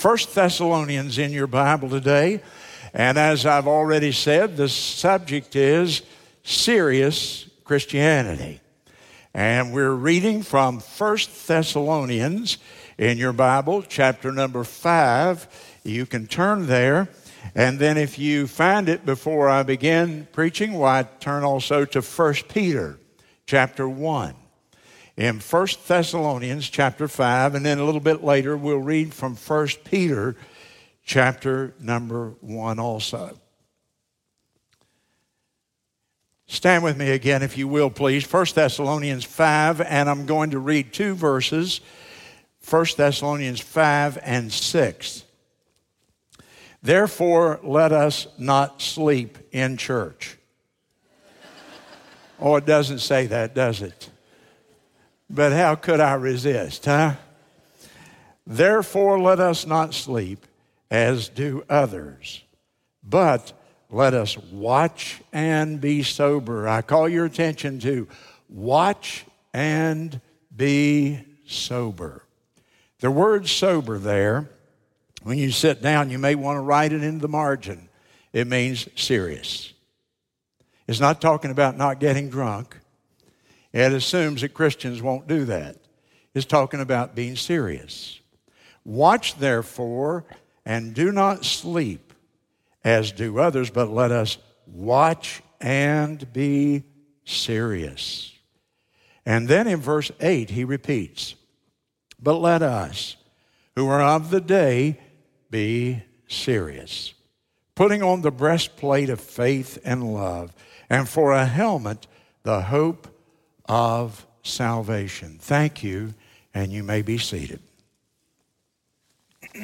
First Thessalonians in your Bible today. And as I've already said, the subject is serious Christianity. And we're reading from First Thessalonians in your Bible, chapter number 5. You can turn there. And then if you find it before I begin preaching, why turn also to 1 Peter chapter 1. In 1 Thessalonians chapter 5, and then a little bit later we'll read from 1 Peter chapter number 1 also. Stand with me again, if you will, please. 1 Thessalonians 5, and I'm going to read two verses 1 Thessalonians 5 and 6. Therefore, let us not sleep in church. oh, it doesn't say that, does it? But how could I resist, huh? Therefore, let us not sleep as do others, but let us watch and be sober. I call your attention to watch and be sober. The word sober there when you sit down, you may want to write it in the margin. It means serious. It's not talking about not getting drunk. It assumes that Christians won't do that. It's talking about being serious. Watch, therefore, and do not sleep as do others, but let us watch and be serious. And then in verse 8, he repeats, But let us, who are of the day, be serious. Putting on the breastplate of faith and love, and for a helmet, the hope of salvation. Thank you, and you may be seated.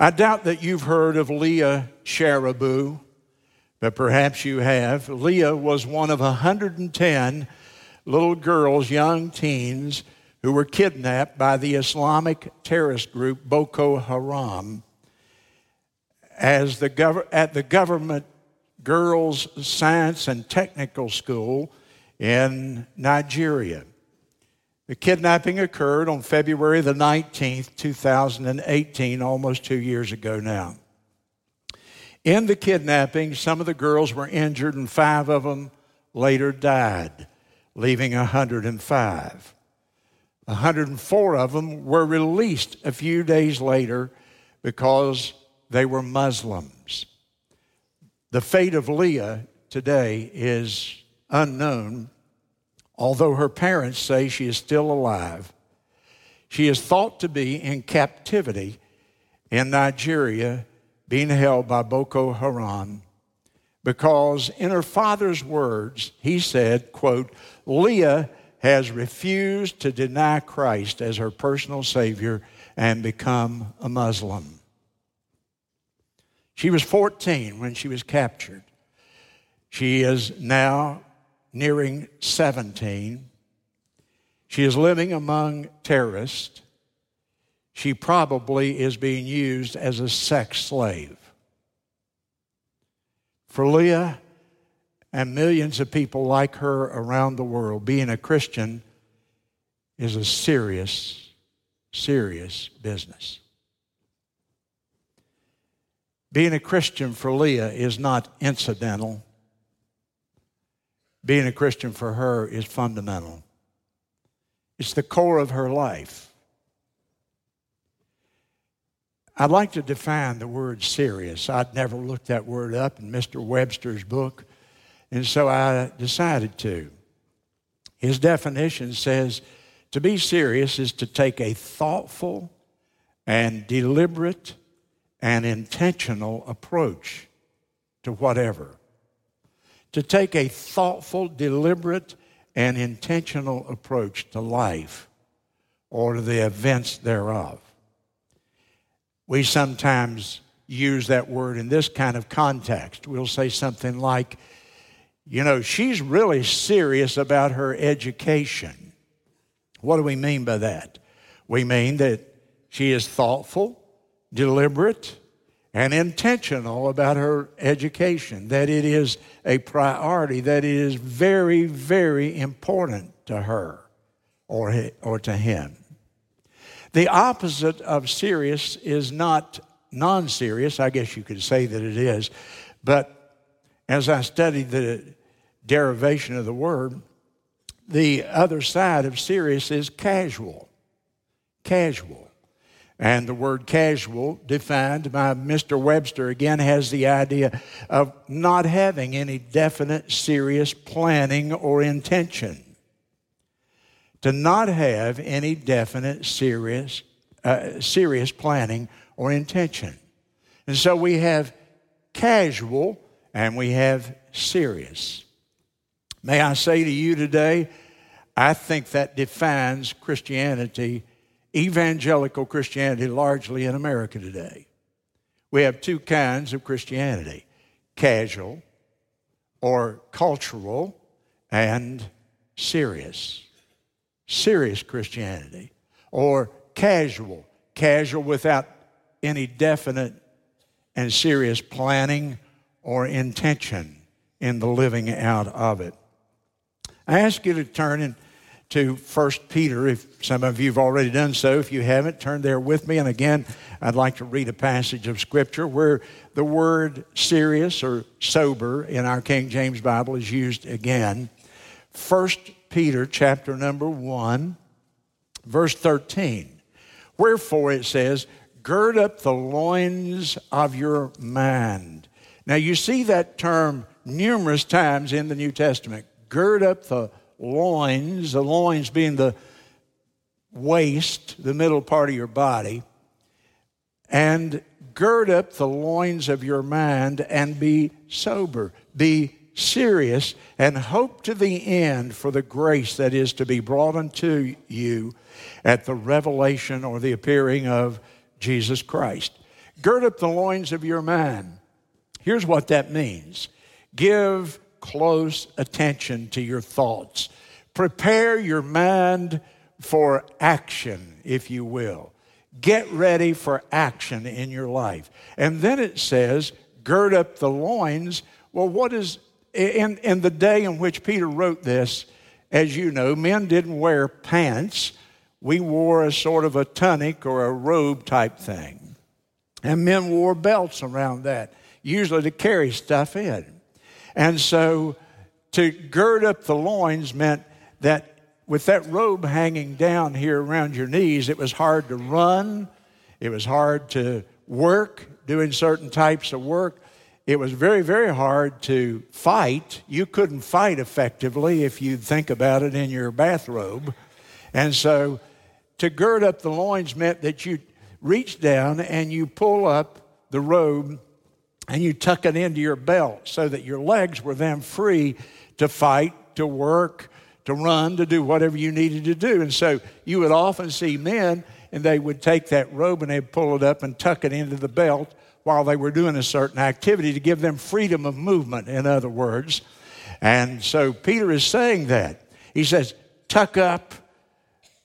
I doubt that you've heard of Leah Sharibu, but perhaps you have. Leah was one of 110 little girls, young teens, who were kidnapped by the Islamic terrorist group Boko Haram as the gov- at the government girls' science and technical school in Nigeria. The kidnapping occurred on February the 19th, 2018, almost two years ago now. In the kidnapping, some of the girls were injured and five of them later died, leaving 105. 104 of them were released a few days later because they were Muslims. The fate of Leah today is unknown, although her parents say she is still alive. She is thought to be in captivity in Nigeria, being held by Boko Haram, because in her father's words, he said, quote, Leah has refused to deny Christ as her personal Savior and become a Muslim. She was 14 when she was captured. She is now nearing 17. She is living among terrorists. She probably is being used as a sex slave. For Leah, and millions of people like her around the world. Being a Christian is a serious, serious business. Being a Christian for Leah is not incidental. Being a Christian for her is fundamental. It's the core of her life. I'd like to define the word serious. I'd never looked that word up in Mr. Webster's book. And so I decided to. His definition says to be serious is to take a thoughtful and deliberate and intentional approach to whatever. To take a thoughtful, deliberate, and intentional approach to life or to the events thereof. We sometimes use that word in this kind of context. We'll say something like, you know, she's really serious about her education. What do we mean by that? We mean that she is thoughtful, deliberate, and intentional about her education, that it is a priority, that it is very, very important to her or, or to him. The opposite of serious is not non serious. I guess you could say that it is. But as I studied the derivation of the word, the other side of serious is casual. Casual. And the word casual, defined by Mr. Webster, again has the idea of not having any definite, serious planning or intention. To not have any definite, serious, uh, serious planning or intention. And so we have casual and we have serious. May I say to you today, I think that defines Christianity evangelical Christianity largely in America today. We have two kinds of Christianity casual or cultural and serious. Serious Christianity or casual, casual without any definite and serious planning or intention in the living out of it. I ask you to turn and to 1 Peter, if some of you have already done so. If you haven't, turn there with me. And again, I'd like to read a passage of Scripture where the word serious or sober in our King James Bible is used again. 1 Peter chapter number 1, verse 13. Wherefore it says, Gird up the loins of your mind. Now you see that term numerous times in the New Testament. Gird up the loins, the loins being the waist, the middle part of your body, and gird up the loins of your mind and be sober. Be serious and hope to the end for the grace that is to be brought unto you at the revelation or the appearing of Jesus Christ. Gird up the loins of your mind. Here's what that means give close attention to your thoughts. Prepare your mind for action, if you will. Get ready for action in your life. And then it says, gird up the loins. Well, what is, in, in the day in which Peter wrote this, as you know, men didn't wear pants. We wore a sort of a tunic or a robe type thing. And men wore belts around that, usually to carry stuff in. And so to gird up the loins meant that with that robe hanging down here around your knees, it was hard to run, it was hard to work, doing certain types of work. It was very, very hard to fight. You couldn't fight effectively if you think about it in your bathrobe. And so to gird up the loins meant that you reach down and you pull up the robe and you tuck it into your belt so that your legs were then free to fight, to work, to run, to do whatever you needed to do. And so you would often see men, and they would take that robe and they'd pull it up and tuck it into the belt while they were doing a certain activity to give them freedom of movement, in other words. And so Peter is saying that. He says, tuck up,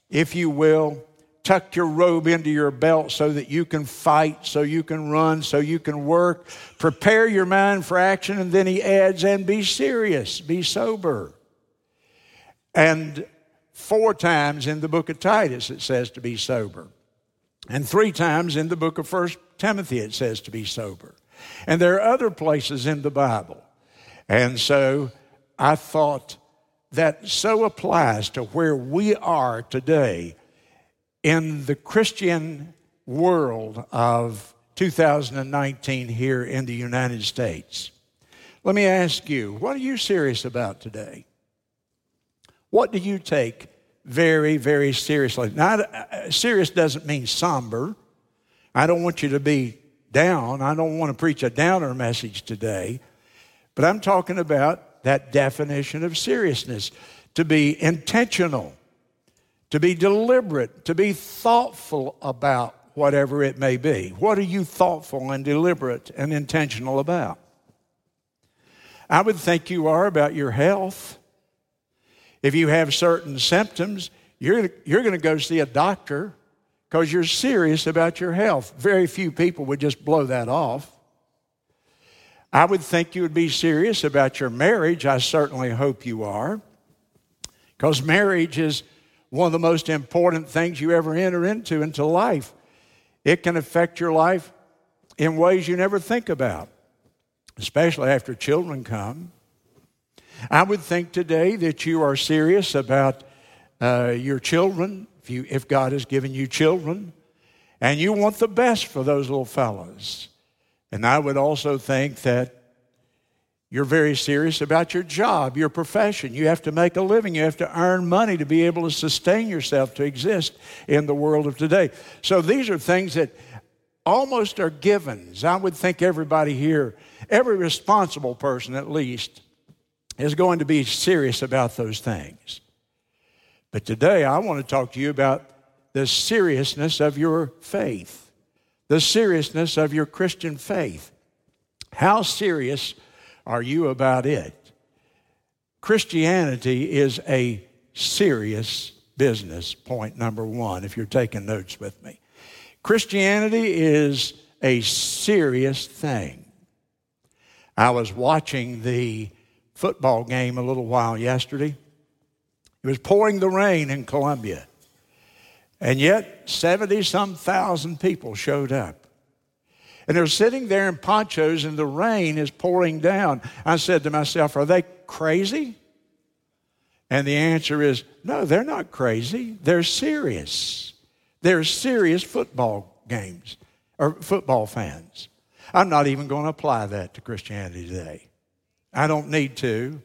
if you will, tuck your robe into your belt so that you can fight, so you can run, so you can work. Prepare your mind for action. And then he adds, and be serious, be sober. And four times in the book of Titus it says to be sober. And three times in the book of First Timothy it says to be sober. And there are other places in the Bible. And so I thought that so applies to where we are today in the Christian world of 2019 here in the United States. Let me ask you, what are you serious about today? What do you take very, very seriously? Uh, serious doesn't mean somber. I don't want you to be down. I don't want to preach a downer message today. But I'm talking about that definition of seriousness to be intentional to be deliberate, to be thoughtful about whatever it may be. What are you thoughtful and deliberate and intentional about? I would think you are about your health. If you have certain symptoms, you're, you're going to go see a doctor because you're serious about your health. Very few people would just blow that off. I would think you would be serious about your marriage. I certainly hope you are. Because marriage is one of the most important things you ever enter into into life. It can affect your life in ways you never think about, especially after children come. I would think today that you are serious about uh, your children, if, you, if God has given you children, and you want the best for those little fellows. And I would also think that you're very serious about your job, your profession. You have to make a living. You have to earn money to be able to sustain yourself, to exist in the world of today. So these are things that almost are givens. I would think everybody here, every responsible person at least, is going to be serious about those things. But today I want to talk to you about the seriousness of your faith, the seriousness of your Christian faith. How serious are you about it? Christianity is a serious business, point number one, if you're taking notes with me. Christianity is a serious thing. I was watching the football game a little while yesterday. It was pouring the rain in Columbia. And yet, 70 some thousand people showed up. And they're sitting there in ponchos and the rain is pouring down. I said to myself, Are they crazy? And the answer is no, they're not crazy. They're serious. They're serious football games or football fans. I'm not even going to apply that to Christianity today. I don't need to.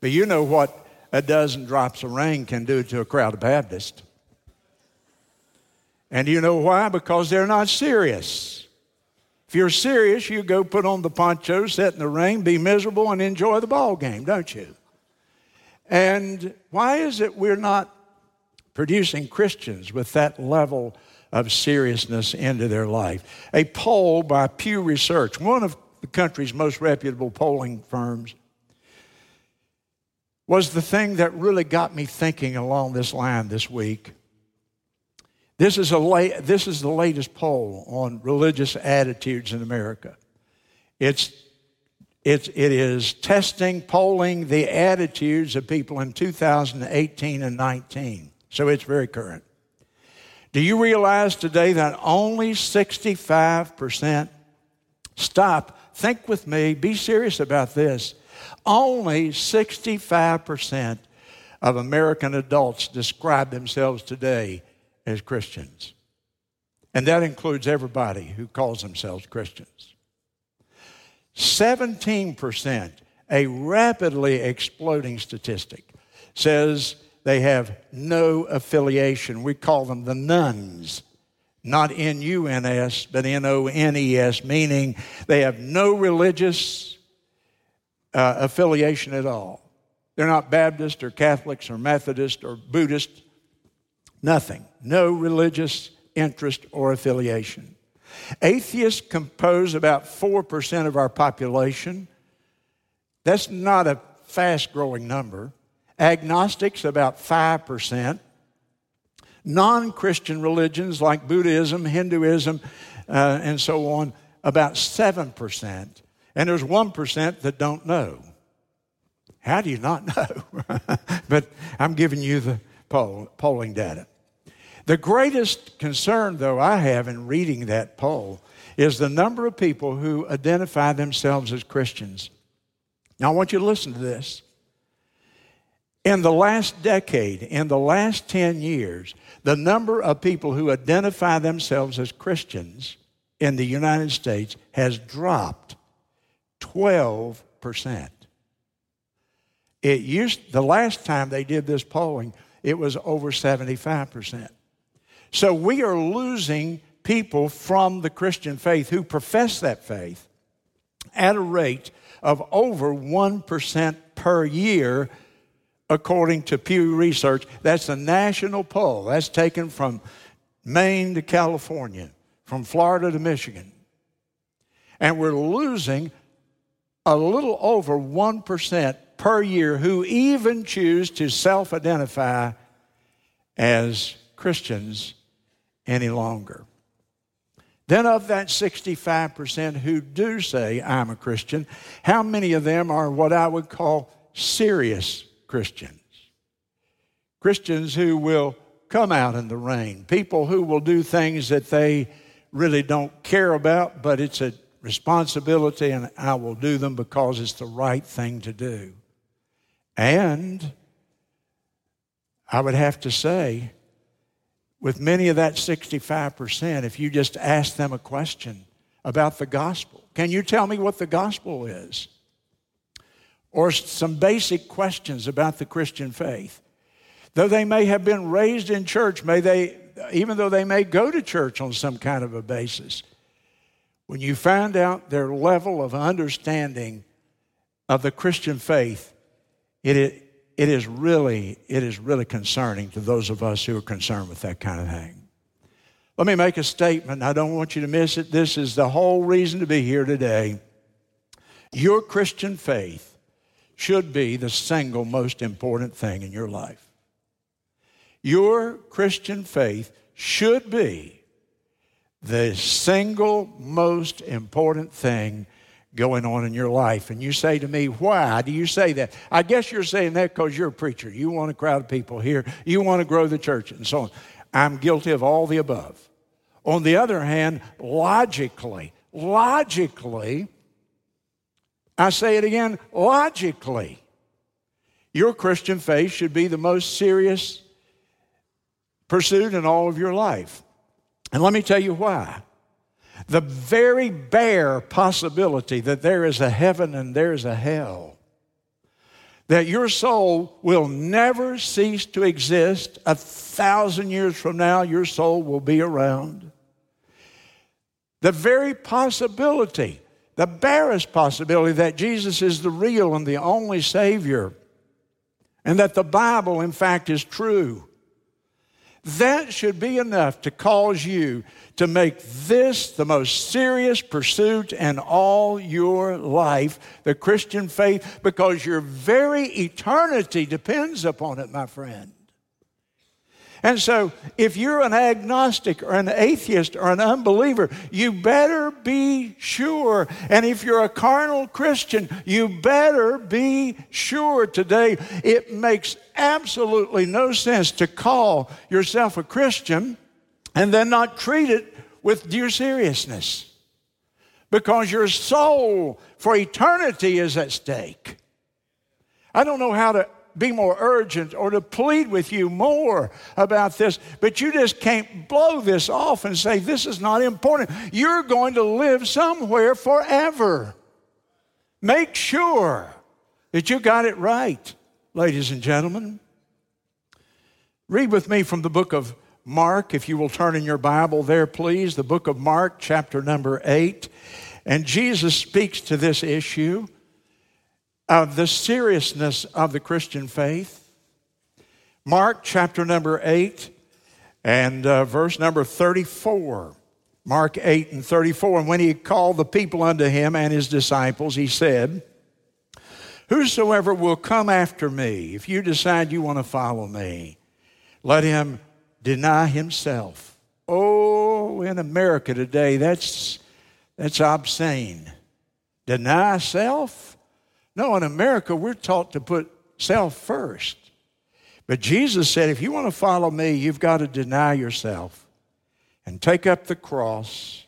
But you know what a dozen drops of rain can do to a crowd of Baptists. And you know why? Because they're not serious. If you're serious, you go put on the poncho, sit in the rain, be miserable, and enjoy the ball game, don't you? And why is it we're not producing Christians with that level of seriousness into their life? A poll by Pew Research, one of the country's most reputable polling firms, was the thing that really got me thinking along this line this week. This is, a la- this is the latest poll on religious attitudes in America. It's, it's, it is testing, polling the attitudes of people in 2018 and 19. So it's very current. Do you realize today that only 65%, stop, think with me, be serious about this, only 65% of American adults describe themselves today as Christians. And that includes everybody who calls themselves Christians. 17%, a rapidly exploding statistic, says they have no affiliation. We call them the nones, not N U N S, but N O N E S, meaning they have no religious uh, affiliation at all. They're not Baptist or Catholics or Methodist or Buddhist Nothing. No religious interest or affiliation. Atheists compose about 4% of our population. That's not a fast growing number. Agnostics, about 5%. Non Christian religions like Buddhism, Hinduism, uh, and so on, about 7%. And there's 1% that don't know. How do you not know? but I'm giving you the poll, polling data. The greatest concern, though, I have in reading that poll is the number of people who identify themselves as Christians. Now, I want you to listen to this. In the last decade, in the last 10 years, the number of people who identify themselves as Christians in the United States has dropped 12%. It used the last time they did this polling, it was over 75%. So we are losing people from the Christian faith who profess that faith at a rate of over 1% per year, according to Pew Research. That's a national poll. That's taken from Maine to California, from Florida to Michigan. And we're losing a little over 1% per year who even choose to self identify as Christians any longer. Then, of that 65% who do say, I'm a Christian, how many of them are what I would call serious Christians? Christians who will come out in the rain, people who will do things that they really don't care about, but it's a responsibility and I will do them because it's the right thing to do. And I would have to say, with many of that 65%, if you just ask them a question about the gospel, can you tell me what the gospel is? Or some basic questions about the Christian faith. Though they may have been raised in church, may they, even though they may go to church on some kind of a basis, when you find out their level of understanding of the Christian faith, it, it is really, it is really concerning to those of us who are concerned with that kind of thing. Let me make a statement. I don't want you to miss it. This is the whole reason to be here today. Your Christian faith should be the single most important thing in your life. Your Christian faith should be the single most important thing going on in your life. And you say to me, Why do you say that? I guess you're saying that because you're a preacher. You want a crowd of people here, you want to grow the church, and so on. I'm guilty of all the above. On the other hand, logically, logically, I say it again, logically, your Christian faith should be the most serious pursuit in all of your life. And let me tell you why. The very bare possibility that there is a heaven and there is a hell, that your soul will never cease to exist. A thousand years from now, your soul will be around. The very possibility, the barest possibility that Jesus is the real and the only Savior, and that the Bible, in fact, is true that should be enough to cause you to make this the most serious pursuit in all your life, the Christian faith, because your very eternity depends upon it, my friend. And so, if you're an agnostic or an atheist or an unbeliever, you better be sure. And if you're a carnal Christian, you better be sure today. It makes absolutely no sense to call yourself a Christian and then not treat it with due seriousness because your soul for eternity is at stake. I don't know how to be more urgent or to plead with you more about this, but you just can't blow this off and say, This is not important. You're going to live somewhere forever. Make sure that you got it right, ladies and gentlemen. Read with me from the book of Mark, if you will turn in your Bible there, please. The book of Mark, chapter number eight. And Jesus speaks to this issue of the seriousness of the Christian faith. Mark chapter number 8 and uh, verse number 34. Mark 8 and 34. And when he called the people unto him and his disciples, he said, Whosoever will come after me, if you decide you want to follow me, let him deny himself. Oh, in America today, that's, that's obscene. Deny self? No, in America, we're taught to put self first. But Jesus said, if you want to follow me, you've got to deny yourself and take up the cross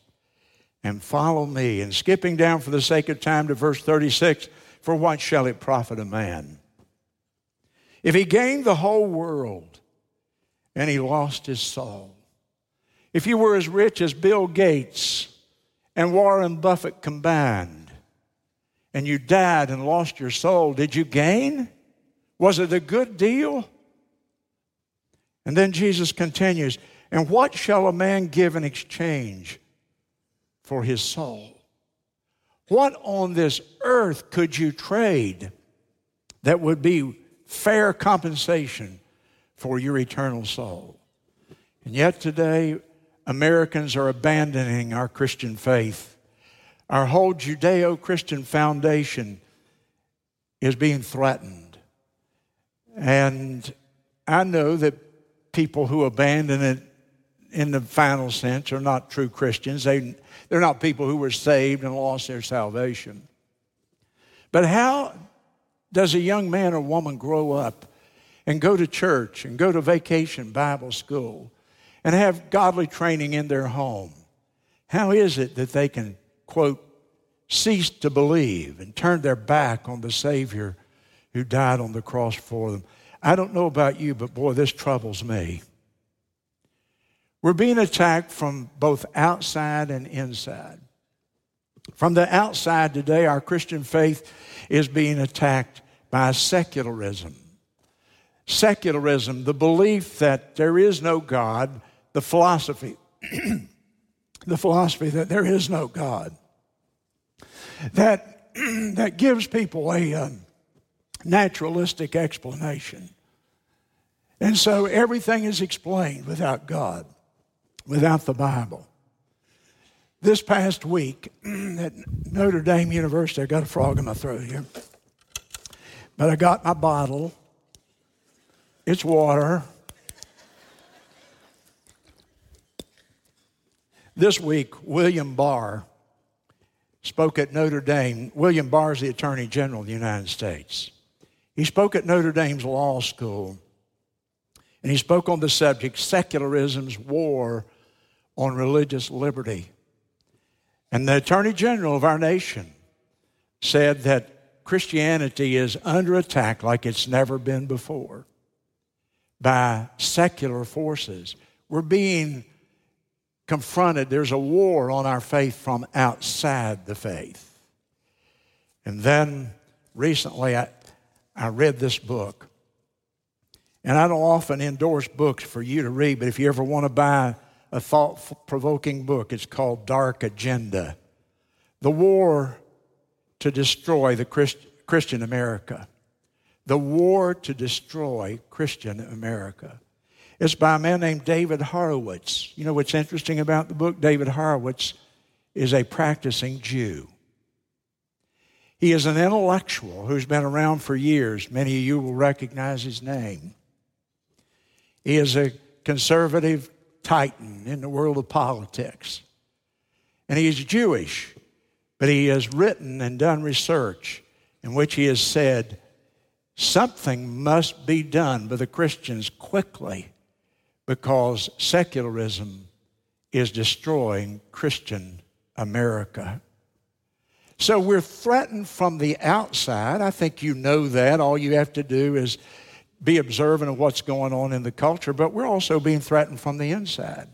and follow me. And skipping down for the sake of time to verse 36, for what shall it profit a man? If he gained the whole world and he lost his soul. If you were as rich as Bill Gates and Warren Buffett combined, and you died and lost your soul, did you gain? Was it a good deal? And then Jesus continues, and what shall a man give in exchange for his soul? What on this earth could you trade that would be fair compensation for your eternal soul? And yet today, Americans are abandoning our Christian faith our whole Judeo Christian foundation is being threatened. And I know that people who abandon it in the final sense are not true Christians. They, they're not people who were saved and lost their salvation. But how does a young man or woman grow up and go to church and go to vacation Bible school and have godly training in their home, how is it that they can, quote, cease to believe and turn their back on the Savior who died on the cross for them? I don't know about you, but boy, this troubles me. We're being attacked from both outside and inside. From the outside today, our Christian faith is being attacked by secularism. Secularism, the belief that there is no God, the philosophy, the philosophy that there is no God, that, that gives people a um, naturalistic explanation. And so everything is explained without God, without the Bible. This past week at Notre Dame University, I got a frog in my throat here. But I got my bottle. It's water. This week, William Barr spoke at Notre Dame. William Barr is the Attorney General of the United States. He spoke at Notre Dame's law school, and he spoke on the subject secularism's war on religious liberty. And the Attorney General of our nation said that Christianity is under attack like it's never been before by secular forces. We're being confronted. There's a war on our faith from outside the faith. And then recently I, I read this book. And I don't often endorse books for you to read, but if you ever want to buy a thought provoking book. It's called Dark Agenda The War to Destroy the Christ- Christian America. The War to Destroy Christian America. It's by a man named David Horowitz. You know what's interesting about the book? David Horowitz is a practicing Jew. He is an intellectual who's been around for years. Many of you will recognize his name. He is a conservative titan in the world of politics. And he is Jewish, but he has written and done research in which he has said something must be done by the Christians quickly because secularism is destroying Christian America. So we're threatened from the outside. I think you know that. All you have to do is be observant of what's going on in the culture, but we're also being threatened from the inside.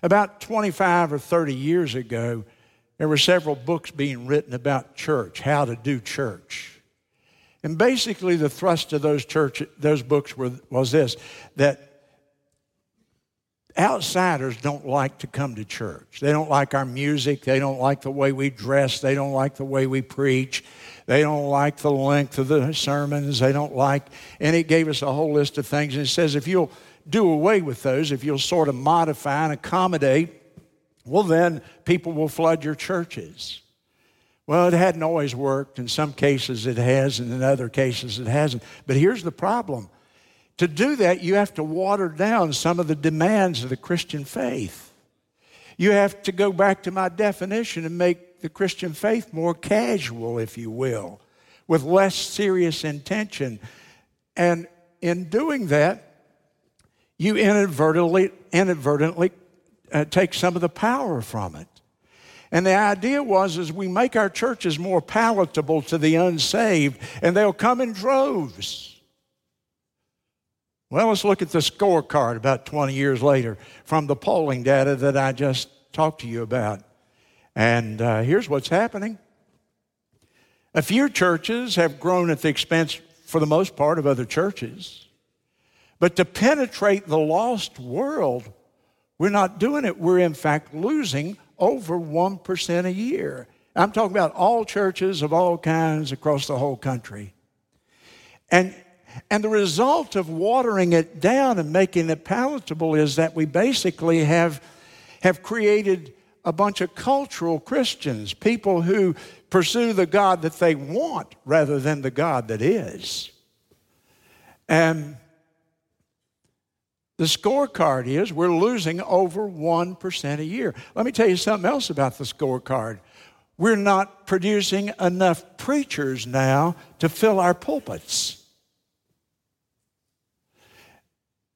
About 25 or 30 years ago, there were several books being written about church, how to do church. And basically, the thrust of those, church, those books were, was this that outsiders don't like to come to church. They don't like our music. They don't like the way we dress. They don't like the way we preach. They don't like the length of the sermons. They don't like, and it gave us a whole list of things. And it says if you'll do away with those, if you'll sort of modify and accommodate, well, then people will flood your churches. Well, it hadn't always worked. In some cases it has, and in other cases it hasn't. But here's the problem to do that, you have to water down some of the demands of the Christian faith. You have to go back to my definition and make the Christian faith more casual, if you will, with less serious intention. And in doing that, you inadvertently, inadvertently uh, take some of the power from it. And the idea was as we make our churches more palatable to the unsaved, and they'll come in droves. Well, let's look at the scorecard about 20 years later from the polling data that I just talked to you about. And uh, here's what's happening a few churches have grown at the expense, for the most part, of other churches. But to penetrate the lost world, we're not doing it. We're, in fact, losing over 1% a year. I'm talking about all churches of all kinds across the whole country. And, and the result of watering it down and making it palatable is that we basically have, have created a bunch of cultural Christians, people who pursue the God that they want rather than the God that is. And the scorecard is we're losing over 1% a year. Let me tell you something else about the scorecard. We're not producing enough preachers now to fill our pulpits.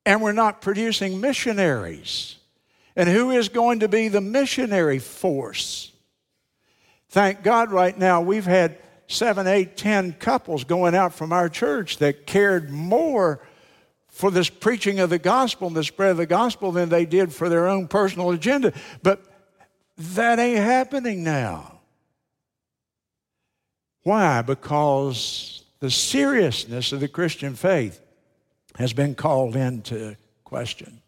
and we're not producing missionaries. And who is going to be the missionary force? Thank God, right now, we've had seven, eight, ten couples going out from our church that cared more for this preaching of the gospel and the spread of the gospel than they did for their own personal agenda. But that ain't happening now. Why? Because the seriousness of the Christian faith has been called into question.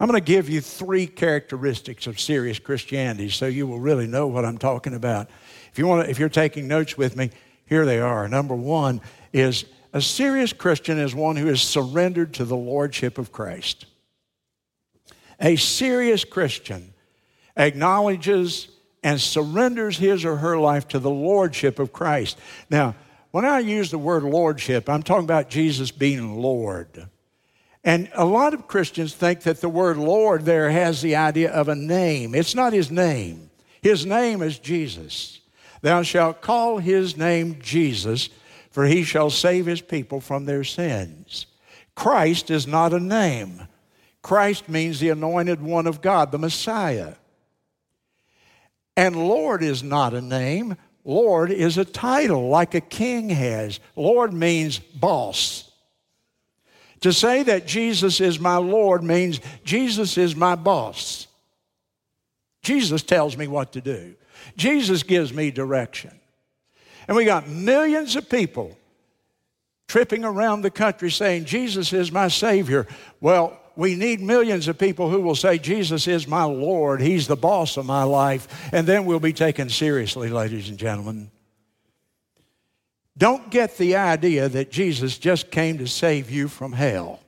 I'm going to give you three characteristics of serious Christianity so you will really know what I'm talking about. If, you want to, if you're taking notes with me, here they are. Number one is a serious Christian is one who is surrendered to the Lordship of Christ. A serious Christian acknowledges and surrenders his or her life to the Lordship of Christ. Now, when I use the word Lordship, I'm talking about Jesus being Lord. And a lot of Christians think that the word Lord there has the idea of a name. It's not his name, his name is Jesus. Thou shalt call his name Jesus, for he shall save his people from their sins. Christ is not a name. Christ means the anointed one of God, the Messiah. And Lord is not a name. Lord is a title like a king has. Lord means boss. To say that Jesus is my Lord means Jesus is my boss. Jesus tells me what to do. Jesus gives me direction. And we got millions of people tripping around the country saying, Jesus is my Savior. Well, we need millions of people who will say, Jesus is my Lord. He's the boss of my life. And then we'll be taken seriously, ladies and gentlemen. Don't get the idea that Jesus just came to save you from hell.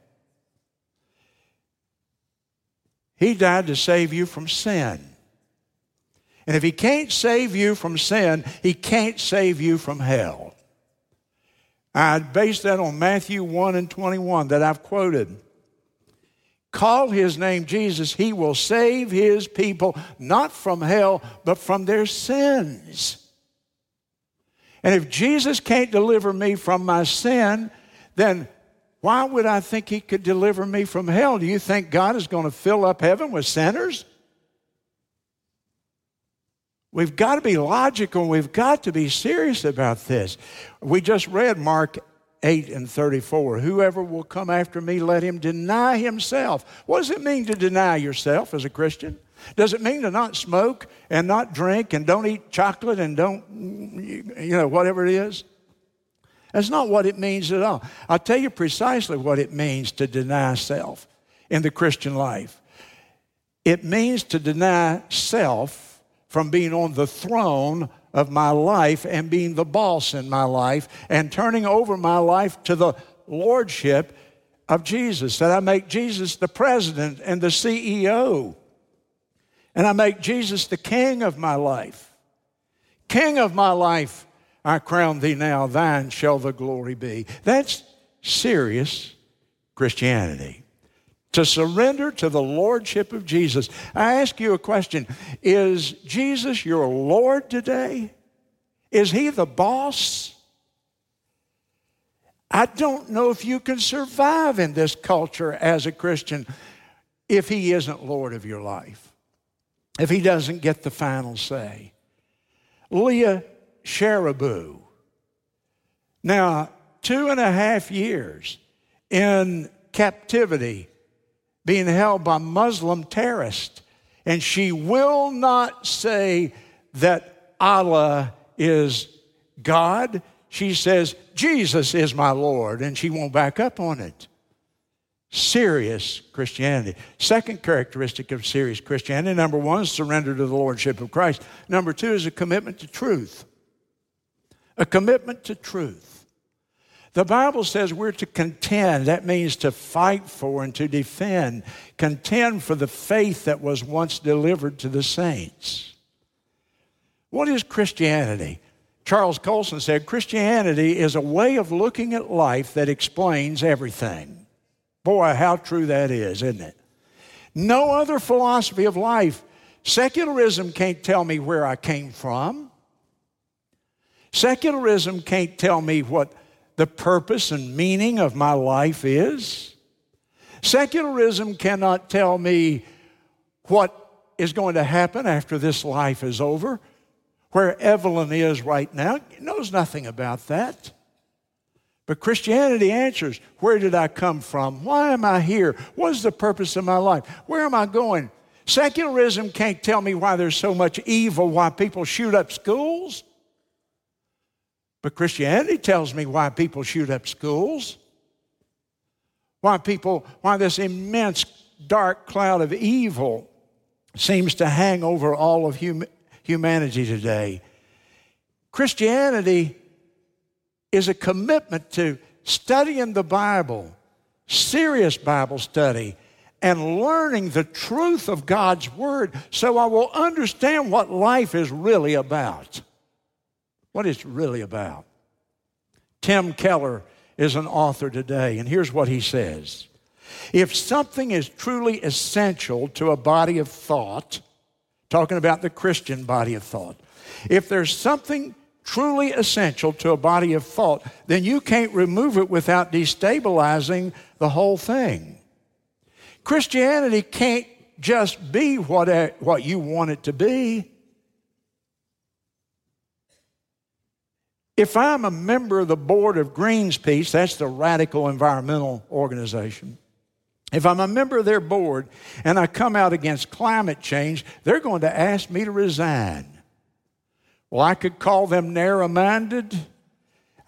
He died to save you from sin. And if He can't save you from sin, He can't save you from hell. I base that on Matthew 1 and 21 that I've quoted. Call His name Jesus, He will save His people not from hell, but from their sins. And if Jesus can't deliver me from my sin, then why would I think he could deliver me from hell? Do you think God is going to fill up heaven with sinners? We've got to be logical. We've got to be serious about this. We just read Mark 8 and 34. Whoever will come after me, let him deny himself. What does it mean to deny yourself as a Christian? Does it mean to not smoke and not drink and don't eat chocolate and don't, you know, whatever it is? That's not what it means at all. I'll tell you precisely what it means to deny self in the Christian life. It means to deny self from being on the throne of my life and being the boss in my life and turning over my life to the lordship of Jesus. That I make Jesus the president and the CEO and I make Jesus the king of my life. King of my life, I crown thee now, thine shall the glory be. That's serious Christianity. To surrender to the lordship of Jesus. I ask you a question Is Jesus your Lord today? Is he the boss? I don't know if you can survive in this culture as a Christian if he isn't Lord of your life if he doesn't get the final say. Leah Sharibu. Now, two and a half years in captivity, being held by Muslim terrorists, and she will not say that Allah is God. She says, Jesus is my Lord, and she won't back up on it serious Christianity. Second characteristic of serious Christianity number one is surrender to the Lordship of Christ. Number two is a commitment to truth. A commitment to truth. The Bible says we're to contend. That means to fight for and to defend. Contend for the faith that was once delivered to the saints. What is Christianity? Charles Colson said Christianity is a way of looking at life that explains everything. Boy, how true that is, isn't it? No other philosophy of life. Secularism can't tell me where I came from. Secularism can't tell me what the purpose and meaning of my life is. Secularism cannot tell me what is going to happen after this life is over. Where Evelyn is right now knows nothing about that. But Christianity answers where did I come from? Why am I here? What is the purpose of my life? Where am I going? Secularism can't tell me why there's so much evil, why people shoot up schools. But Christianity tells me why people shoot up schools. Why people, why this immense dark cloud of evil seems to hang over all of hum- humanity today. Christianity is a commitment to studying the Bible, serious Bible study, and learning the truth of God's Word so I will understand what life is really about. What it's really about. Tim Keller is an author today, and here's what he says If something is truly essential to a body of thought, talking about the Christian body of thought, if there's something truly essential to a body of thought, then you can't remove it without destabilizing the whole thing. Christianity can't just be what, what you want it to be. If I'm a member of the board of Greenpeace, that's the radical environmental organization. If I'm a member of their board and I come out against climate change, they're going to ask me to resign. Well, I could call them narrow minded.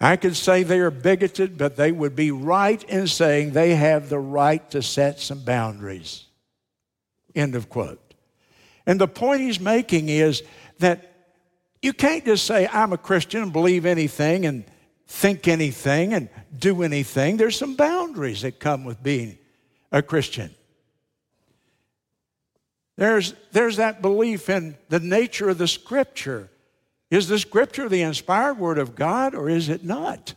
I could say they are bigoted, but they would be right in saying they have the right to set some boundaries. End of quote. And the point he's making is that you can't just say, I'm a Christian and believe anything and think anything and do anything. There's some boundaries that come with being a Christian. There's, there's that belief in the nature of the Scripture is the scripture the inspired word of God or is it not?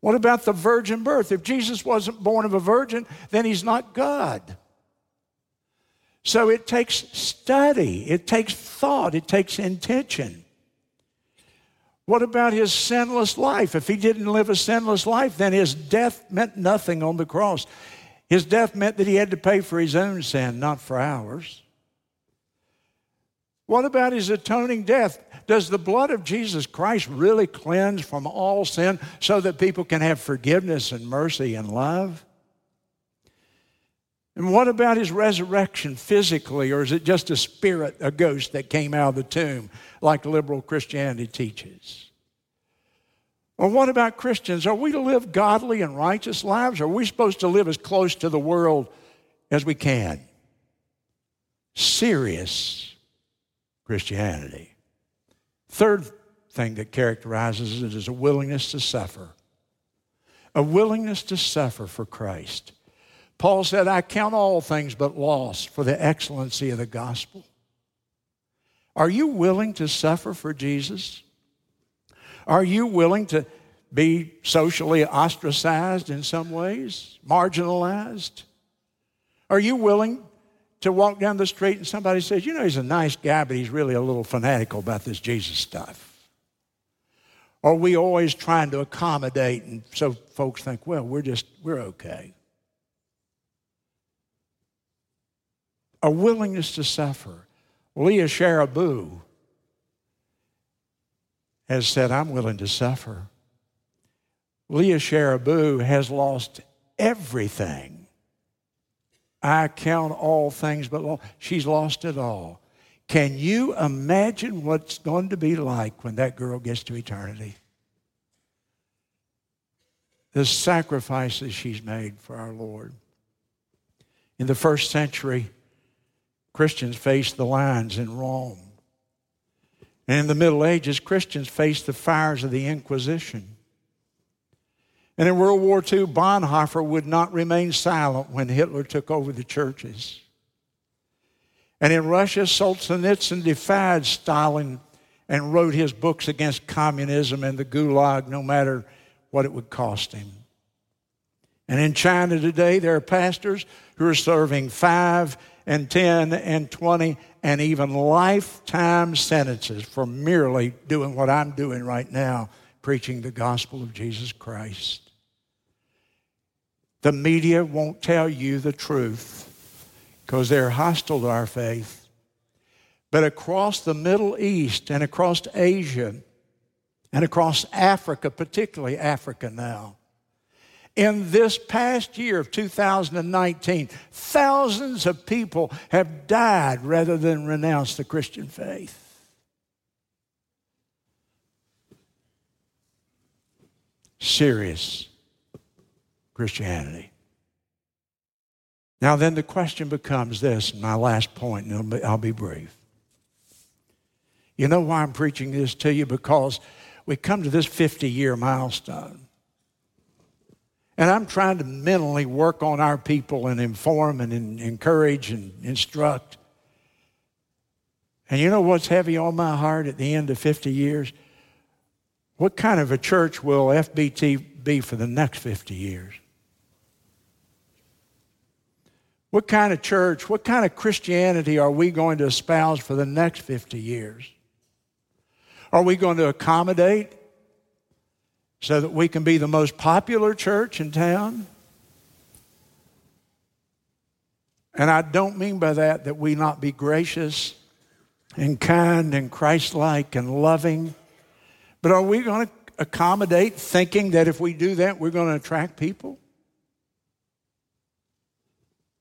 What about the virgin birth? If Jesus wasn't born of a virgin, then he's not God. So it takes study, it takes thought, it takes intention. What about his sinless life? If he didn't live a sinless life, then his death meant nothing on the cross. His death meant that he had to pay for his own sin, not for ours. What about his atoning death? Does the blood of Jesus Christ really cleanse from all sin so that people can have forgiveness and mercy and love? And what about his resurrection physically, or is it just a spirit, a ghost that came out of the tomb, like liberal Christianity teaches? Or what about Christians? Are we to live godly and righteous lives? Are we supposed to live as close to the world as we can? Serious Christianity. Third thing that characterizes it is a willingness to suffer. A willingness to suffer for Christ. Paul said, I count all things but loss for the excellency of the gospel. Are you willing to suffer for Jesus? Are you willing to be socially ostracized in some ways, marginalized? Are you willing to walk down the street and somebody says, you know, he's a nice guy, but he's really a little fanatical about this Jesus stuff? Are we always trying to accommodate, and so folks think, well, we're just, we're okay. A willingness to suffer. Leah Sharibu has said, I'm willing to suffer. Leah Sharibu has lost everything I count all things but lost. She's lost it all. Can you imagine what's going to be like when that girl gets to eternity? The sacrifices she's made for our Lord. In the first century, Christians faced the lions in Rome. And in the Middle Ages, Christians faced the fires of the Inquisition. And in World War II, Bonhoeffer would not remain silent when Hitler took over the churches. And in Russia, Solzhenitsyn defied Stalin and wrote his books against communism and the gulag, no matter what it would cost him. And in China today, there are pastors who are serving five and 10 and 20 and even lifetime sentences for merely doing what I'm doing right now preaching the gospel of Jesus Christ. The media won't tell you the truth because they're hostile to our faith. But across the Middle East and across Asia and across Africa, particularly Africa now, in this past year of 2019, thousands of people have died rather than renounce the Christian faith. Serious Christianity. Now, then the question becomes this, my last point, and I'll be brief. You know why I'm preaching this to you? Because we come to this 50 year milestone. And I'm trying to mentally work on our people and inform and encourage and instruct. And you know what's heavy on my heart at the end of 50 years? What kind of a church will FBT be for the next 50 years? What kind of church, what kind of Christianity are we going to espouse for the next 50 years? Are we going to accommodate so that we can be the most popular church in town? And I don't mean by that that we not be gracious and kind and Christ like and loving, but are we going to accommodate thinking that if we do that, we're going to attract people?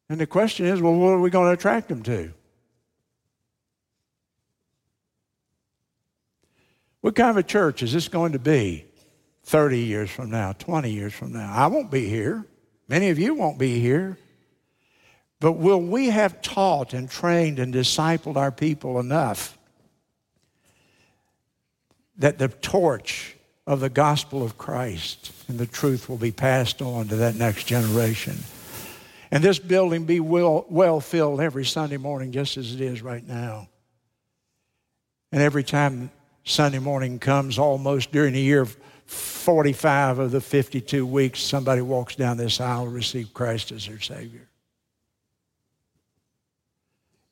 And the question is well, what are we going to attract them to? What kind of a church is this going to be 30 years from now, 20 years from now? I won't be here. Many of you won't be here. But will we have taught and trained and discipled our people enough that the torch of the gospel of Christ and the truth will be passed on to that next generation? And this building be well, well filled every Sunday morning, just as it is right now. And every time Sunday morning comes almost during the year 45 of the 52 weeks, somebody walks down this aisle to receive Christ as their Savior.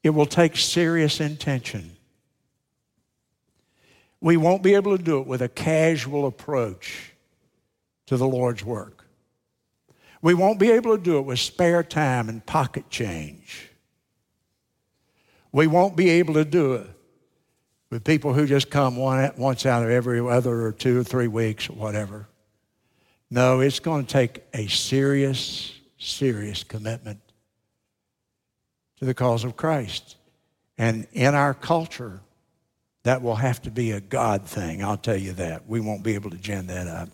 It will take serious intention. We won't be able to do it with a casual approach to the Lord's work. We won't be able to do it with spare time and pocket change. We won't be able to do it with people who just come one, once out of every other or two or three weeks or whatever. No, it's going to take a serious, serious commitment to the cause of Christ. And in our culture, that will have to be a God thing. I'll tell you that. We won't be able to gin that up.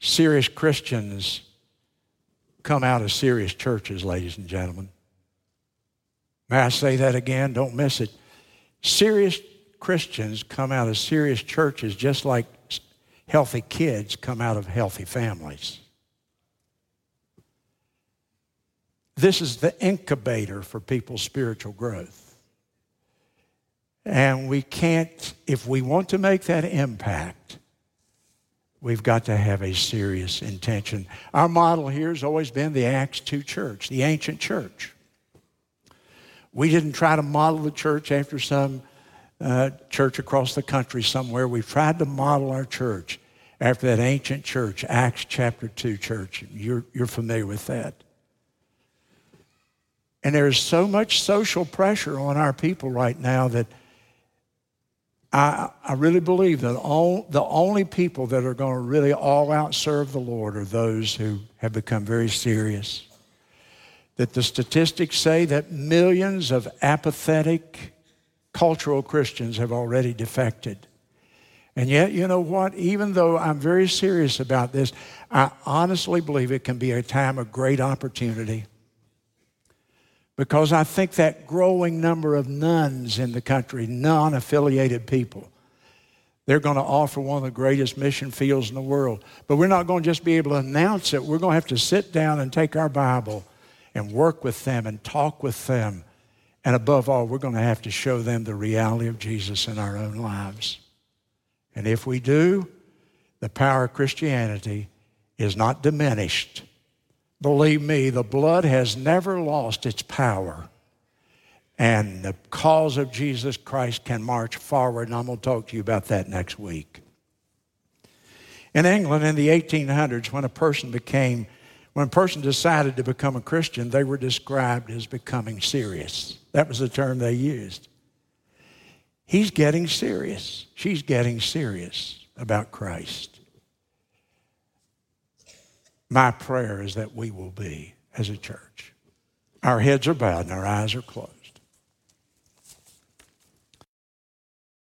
Serious Christians come out of serious churches, ladies and gentlemen. May I say that again? Don't miss it. Serious Christians come out of serious churches just like healthy kids come out of healthy families. This is the incubator for people's spiritual growth. And we can't, if we want to make that impact, we've got to have a serious intention. Our model here has always been the Acts 2 church, the ancient church. We didn't try to model the church after some uh, church across the country somewhere. We've tried to model our church after that ancient church, Acts chapter 2 church. You're, you're familiar with that. And there's so much social pressure on our people right now that I, I really believe that all, the only people that are going to really all out serve the Lord are those who have become very serious that the statistics say that millions of apathetic cultural Christians have already defected. And yet, you know what? Even though I'm very serious about this, I honestly believe it can be a time of great opportunity. Because I think that growing number of nones in the country, non affiliated people, they're going to offer one of the greatest mission fields in the world. But we're not going to just be able to announce it. We're going to have to sit down and take our Bible and work with them and talk with them. And above all, we're going to have to show them the reality of Jesus in our own lives. And if we do, the power of Christianity is not diminished. Believe me, the blood has never lost its power. And the cause of Jesus Christ can march forward, and I'm going to talk to you about that next week. In England in the 1800s, when a person became, when a person decided to become a Christian, they were described as becoming serious. That was the term they used. He's getting serious. She's getting serious about Christ. My prayer is that we will be as a church. Our heads are bowed and our eyes are closed.